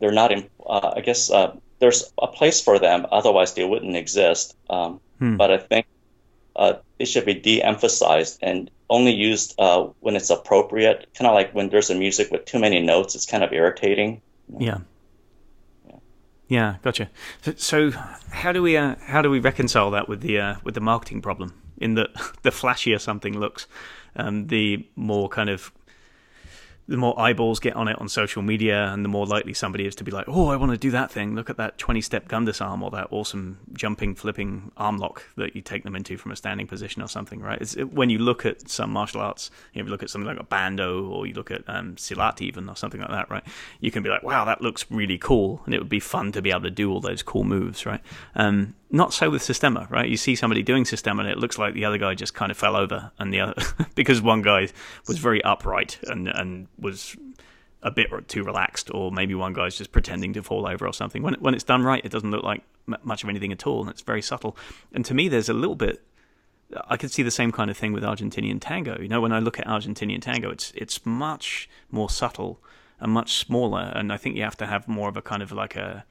they're not. In, uh, I guess uh, there's a place for them. Otherwise, they wouldn't exist. Um, hmm. But I think uh, it should be de-emphasized and only used uh, when it's appropriate. Kind of like when there's a music with too many notes, it's kind of irritating.
Yeah. Yeah, gotcha. So, so how do we uh, how do we reconcile that with the uh, with the marketing problem? In that [LAUGHS] the flashier something looks, um, the more kind of the more eyeballs get on it on social media, and the more likely somebody is to be like, "Oh, I want to do that thing. Look at that twenty-step gun disarm, or that awesome jumping, flipping arm lock that you take them into from a standing position, or something." Right? It's, it, when you look at some martial arts, you, know, you look at something like a bando, or you look at um, silat even, or something like that, right? You can be like, "Wow, that looks really cool," and it would be fun to be able to do all those cool moves, right? Um, not so with Systema, right? You see somebody doing Systema, and it looks like the other guy just kind of fell over, and the other [LAUGHS] because one guy was very upright and and was a bit too relaxed, or maybe one guy's just pretending to fall over or something. When when it's done right, it doesn't look like much of anything at all, and it's very subtle. And to me, there's a little bit. I could see the same kind of thing with Argentinian tango. You know, when I look at Argentinian tango, it's it's much more subtle and much smaller, and I think you have to have more of a kind of like a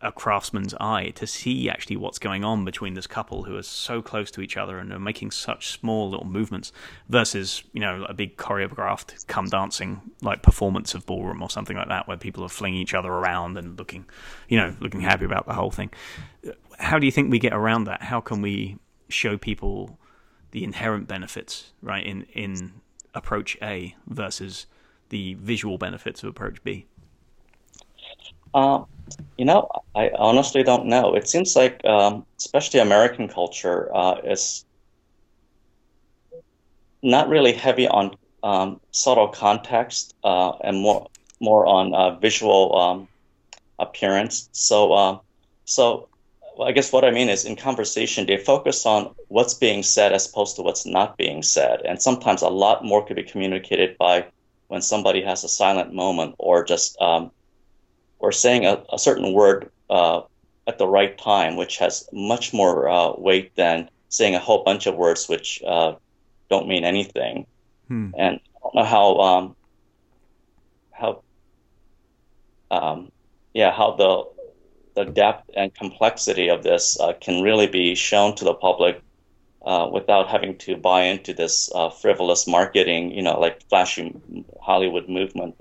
a, craftsman's eye to see actually what's going on between this couple who are so close to each other and are making such small little movements versus you know a big choreographed come dancing like performance of ballroom or something like that where people are flinging each other around and looking you know looking happy about the whole thing. How do you think we get around that? How can we show people the inherent benefits right in in approach A versus the visual benefits of approach B?
Uh, you know, I honestly don't know. It seems like, um, especially American culture, uh, is not really heavy on um, subtle context uh, and more more on uh, visual um, appearance. So, uh, so I guess what I mean is in conversation they focus on what's being said as opposed to what's not being said, and sometimes a lot more could be communicated by when somebody has a silent moment or just um, or saying a, a certain word uh, at the right time, which has much more uh, weight than saying a whole bunch of words which uh, don't mean anything. Hmm. And I don't know how um, how um, yeah how the the depth and complexity of this uh, can really be shown to the public uh, without having to buy into this uh, frivolous marketing, you know, like flashy Hollywood movement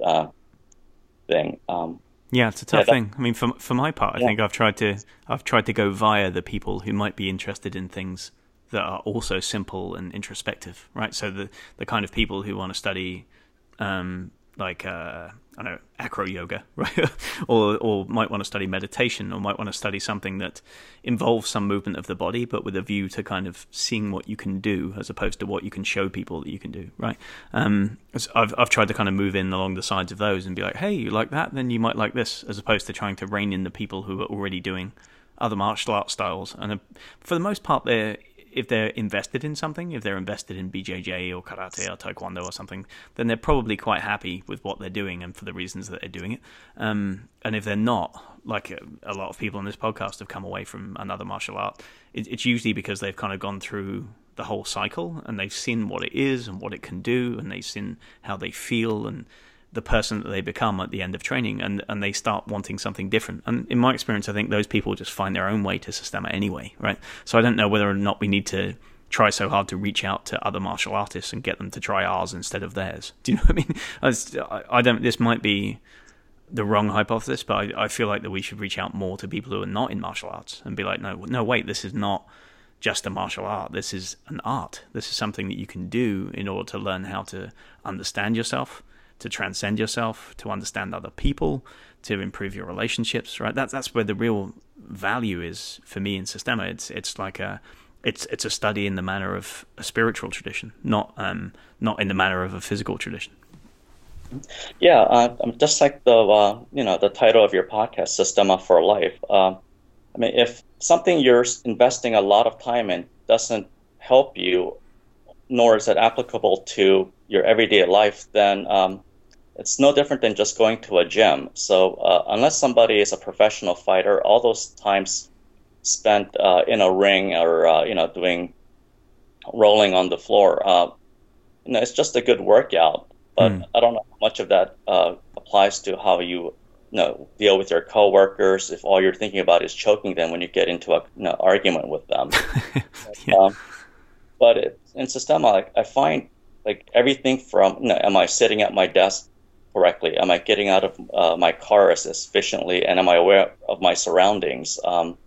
thing. Um,
yeah, it's a tough yeah, thing. I mean, for for my part, I yeah. think I've tried to I've tried to go via the people who might be interested in things that are also simple and introspective, right? So the the kind of people who want to study um, like uh, I don't know acro yoga, [LAUGHS] right? or or might want to study meditation, or might want to study something that involves some movement of the body, but with a view to kind of seeing what you can do as opposed to what you can show people that you can do, right? Um, I've I've tried to kind of move in along the sides of those and be like, hey, you like that? Then you might like this, as opposed to trying to rein in the people who are already doing other martial art styles. And uh, for the most part, they're if they're invested in something, if they're invested in BJJ or karate or taekwondo or something, then they're probably quite happy with what they're doing and for the reasons that they're doing it. Um, and if they're not, like a, a, lot of people on this podcast have come away from another martial art, it, it's usually because they've kind of gone through the whole cycle and they've seen what it is and what it can do and they've seen how they feel and the person that they become at the end of training and, and they start wanting something different. And in my experience, I think those people just find their own way to Systema anyway, right? So I don't know whether or not we need to try so hard to reach out to other martial artists and get them to try ours instead of theirs. [LAUGHS] Do you know what I mean? I, I don't, this might be the wrong hypothesis, but I, I feel like that we should reach out more to people who are not in martial arts and be like, no, no, wait, this is not just a martial art. This is an art. This is something that you can do in order to learn how to understand yourself, to transcend yourself, to understand other people, to improve your relationships. Right. That's that's where the real value is for me in Systema. It's it's like a it's it's a study in the manner of a spiritual tradition, not um not in the manner of a physical tradition.
Yeah, uh, just like the uh, you know the title of your podcast, Systema for Life. Uh, I mean, if something you're investing a lot of time in doesn't help you, nor is it applicable to your everyday life, then um, it's no different than just going to a gym. So uh, unless somebody is a professional fighter, all those times spent uh, in a ring or uh, you know doing rolling on the floor. Uh, you know, it's just a good workout, but mm. I don't know how much of that uh, applies to how you, you know, deal with your coworkers. If all you're thinking about is choking them when you get into a you know, argument with them. [LAUGHS] yeah. um, but it, in Systema, like, I find like everything from, you know, am I sitting at my desk correctly? Am I getting out of uh, my car as efficiently? And am I aware of my surroundings? Um,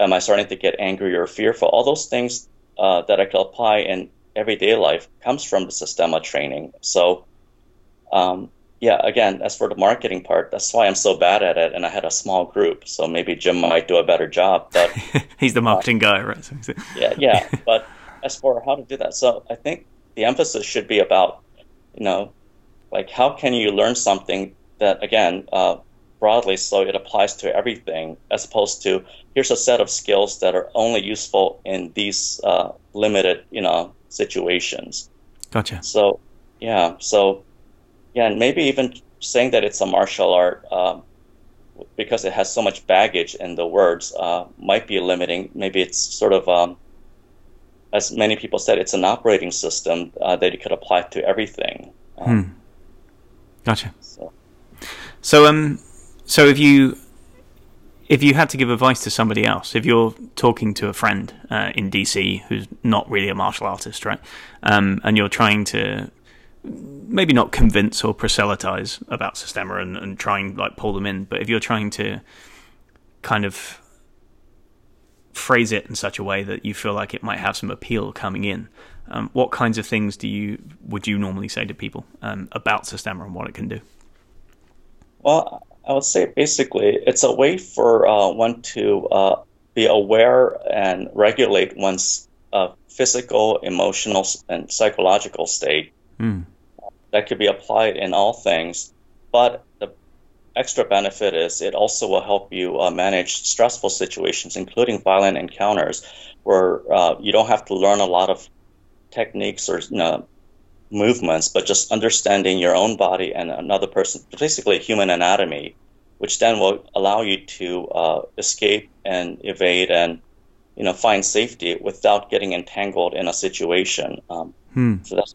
am I starting to get angry or fearful? All those things uh, that I can apply in everyday life comes from the Systema training. So, um, yeah, again, as for the marketing part, that's why I'm so bad at it. And I had a small group, so maybe Jim might do a better job. But [LAUGHS]
he's the marketing uh, guy, right? [LAUGHS]
yeah, yeah. But as for how to do that, so I think the emphasis should be about, you know, like how can you learn something that again uh, broadly so it applies to everything as opposed to here's a set of skills that are only useful in these uh, limited you know situations.
Gotcha.
So yeah so yeah and maybe even saying that it's a martial art uh, because it has so much baggage in the words uh, might be limiting. Maybe it's sort of um, as many people said it's an operating system uh, that you could apply to everything um,
hmm. gotcha so. so um so if you if you had to give advice to somebody else, if you're talking to a friend uh, in DC who's not really a martial artist, right, um, and you're trying to maybe not convince or proselytize about Systema and, and try and like pull them in, but if you're trying to kind of phrase it in such a way that you feel like it might have some appeal coming in, um, what kinds of things do you would you normally say to people um, about Systema and what it can do?
Well, I would say basically it's a way for uh, one to uh, be aware and regulate one's uh, physical, emotional, and psychological state. Mm. That could be applied in all things, but the extra benefit is it also will help you uh, manage stressful situations, including violent encounters, where uh, you don't have to learn a lot of techniques or you know, movements, but just understanding your own body and another person, basically human anatomy, which then will allow you to uh, escape and evade and you know find safety without getting entangled in a situation. Um, hmm. So that's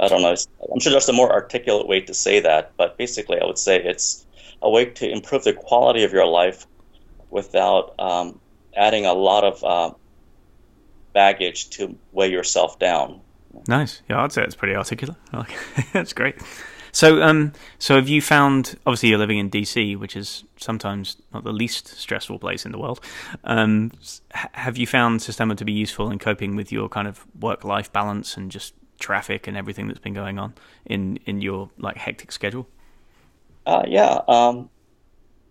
I don't know. I'm sure there's a more articulate way to say that, but basically, I would say it's a way to improve the quality of your life without um, adding a lot of uh, baggage to weigh yourself down.
Nice. Yeah, I'd say it's pretty articulate. [LAUGHS] That's great. So, um, so have you found? Obviously, you're living in DC, which is sometimes not the least stressful place in the world. Um, have you found Systema to be useful in coping with your kind of work-life balance and just traffic and everything that's been going on in in your like hectic schedule?
Uh, yeah. Um,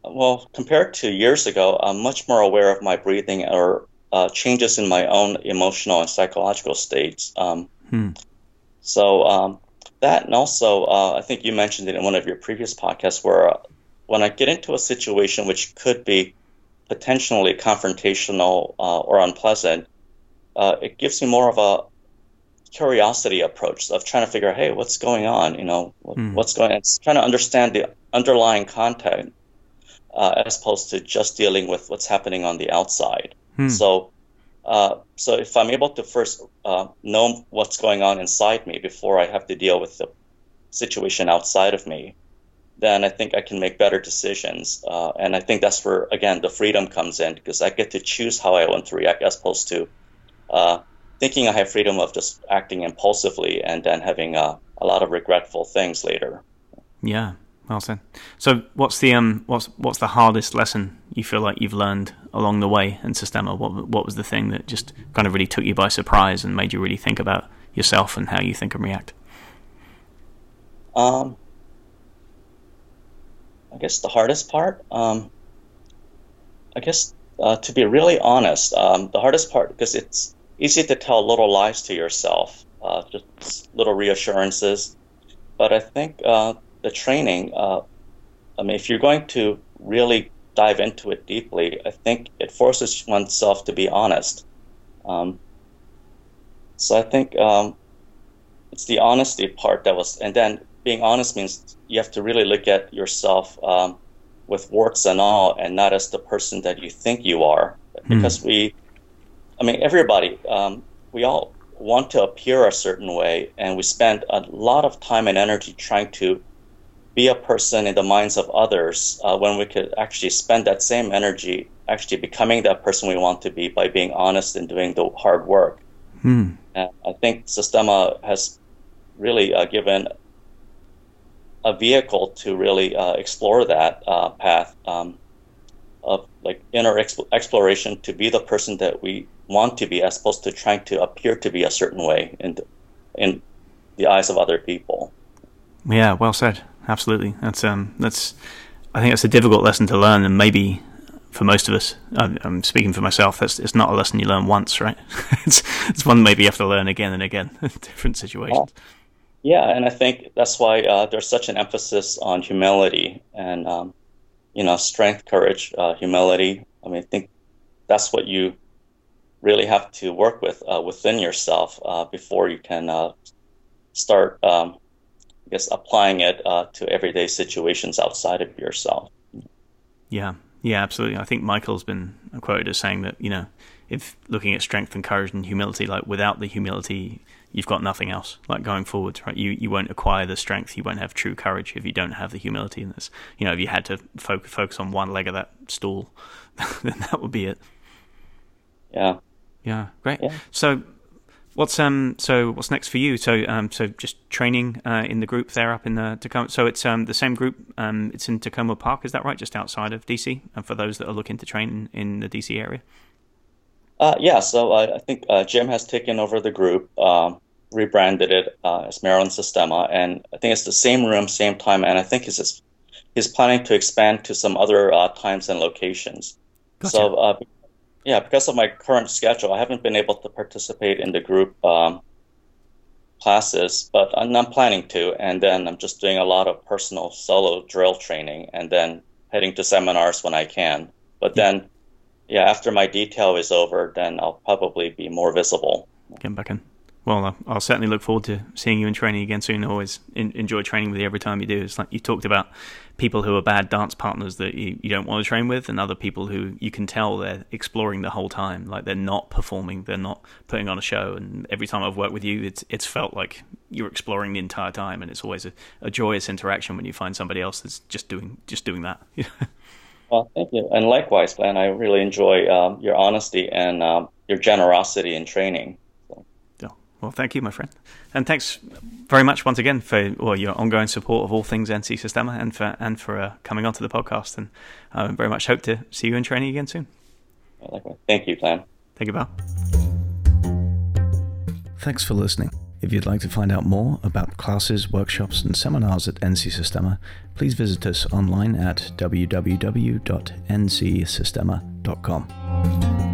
well, compared to years ago, I'm much more aware of my breathing or uh, changes in my own emotional and psychological states. Um, Hmm. So um, that, and also, uh, I think you mentioned it in one of your previous podcasts, where uh, when I get into a situation which could be potentially confrontational uh, or unpleasant, uh, it gives me more of a curiosity approach of trying to figure out, hey, what's going on? You know, hmm. what's going on? It's trying to understand the underlying content uh, as opposed to just dealing with what's happening on the outside. Hmm. So uh, so if I'm able to first uh, know what's going on inside me before I have to deal with the situation outside of me, then I think I can make better decisions. Uh, and I think that's where again the freedom comes in because I get to choose how I want to react as opposed to uh, thinking I have freedom of just acting impulsively and then having uh, a lot of regretful things later.
Yeah, well said. So, what's the um, what's what's the hardest lesson you feel like you've learned along the way in Systema? What what was the thing that just kind of really took you by surprise and made you really think about yourself and how you think and react?
Um, I guess the hardest part. Um, I guess uh, to be really honest, um, the hardest part because it's easy to tell little lies to yourself, uh, just little reassurances. But I think uh, the training, uh, I mean, if you're going to really dive into it deeply, I think it forces oneself to be honest. Um, so I think um, it's the honesty part that was, and then being honest means you have to really look at yourself um, with warts and all, and not as the person that you think you are, mm. because we, I mean, everybody, um, we all want to appear a certain way, and we spend a lot of time and energy trying to be a person in the minds of others uh, when we could actually spend that same energy actually becoming that person we want to be by being honest and doing the hard work.
Hmm.
And I think Systema has really uh, given a vehicle to really uh, explore that uh, path um, of like inner exp- exploration to be the person that we want to be, as opposed to trying to appear to be a certain way in the, in the eyes of other people.
Yeah, well said. Absolutely. That's um, that's. I think that's a difficult lesson to learn, and maybe for most of us, I'm speaking for myself. That's it's not a lesson you learn once, right? [LAUGHS] it's it's one maybe you have to learn again and again in [LAUGHS] different situations.
Yeah, and I think that's why uh, there's such an emphasis on humility and um, you know strength, courage, uh, humility. I mean, I think that's what you really have to work with uh, within yourself uh, before you can uh, start, um, I guess, applying it uh, to everyday situations outside of yourself.
Yeah, yeah, absolutely. I think Michael's been quoted as saying that you know, if looking at strength and courage and humility, like without the humility, you've got nothing else. Like going forward, right? You you won't acquire the strength. You won't have true courage if you don't have the humility in this. You know, if you had to fo- focus on one leg of that stool, [LAUGHS] then that would be it.
Yeah.
Yeah. Great.
Yeah.
So. What's um so what's next for you? So um so just training uh, in the group there up in the Takoma. So it's um the same group. Um it's in Takoma Park. Is that right? Just outside of DC. And for those that are looking to train in the DC area.
Uh, yeah, so uh, I think uh, Jim has taken over the group, um, rebranded it uh, as Maryland Systema, and I think it's the same room, same time, and I think he's he's planning to expand to some other uh, times and locations.
Gotcha.
So, uh, yeah, because of my current schedule, I haven't been able to participate in the group um, classes, but I'm, I'm planning to, and then I'm just doing a lot of personal solo drill training, and then heading to seminars when I can. But yeah. then yeah, after my detail is over, then I'll probably be more visible.
Get back in. Well, uh, I'll certainly look forward to seeing you in training again soon. I always enjoy training with you every time you do. It's like you talked about people who are bad dance partners that you, you don't want to train with, and other people who you can tell they're exploring the whole time. Like they're not performing, they're not putting on a show. And every time I've worked with you, it's it's felt like you're exploring the entire time, and it's always a, a joyous interaction when you find somebody else that's just doing just doing that. [LAUGHS]
Well, thank you. And likewise, Glenn, I really enjoy um, your honesty and um, your generosity in training. So.
Yeah. Well, thank you, my friend. And thanks very much once again for well, your ongoing support of all things NC Systema and for, and for uh, coming onto the podcast. And I uh, very much hope to see you in training again soon.
Likewise. Thank you, Glenn.
Thank you, Val. Thanks for listening. If you'd like to find out more about classes, workshops, and seminars at NC Systema, please visit us online at www.ncsystema.com.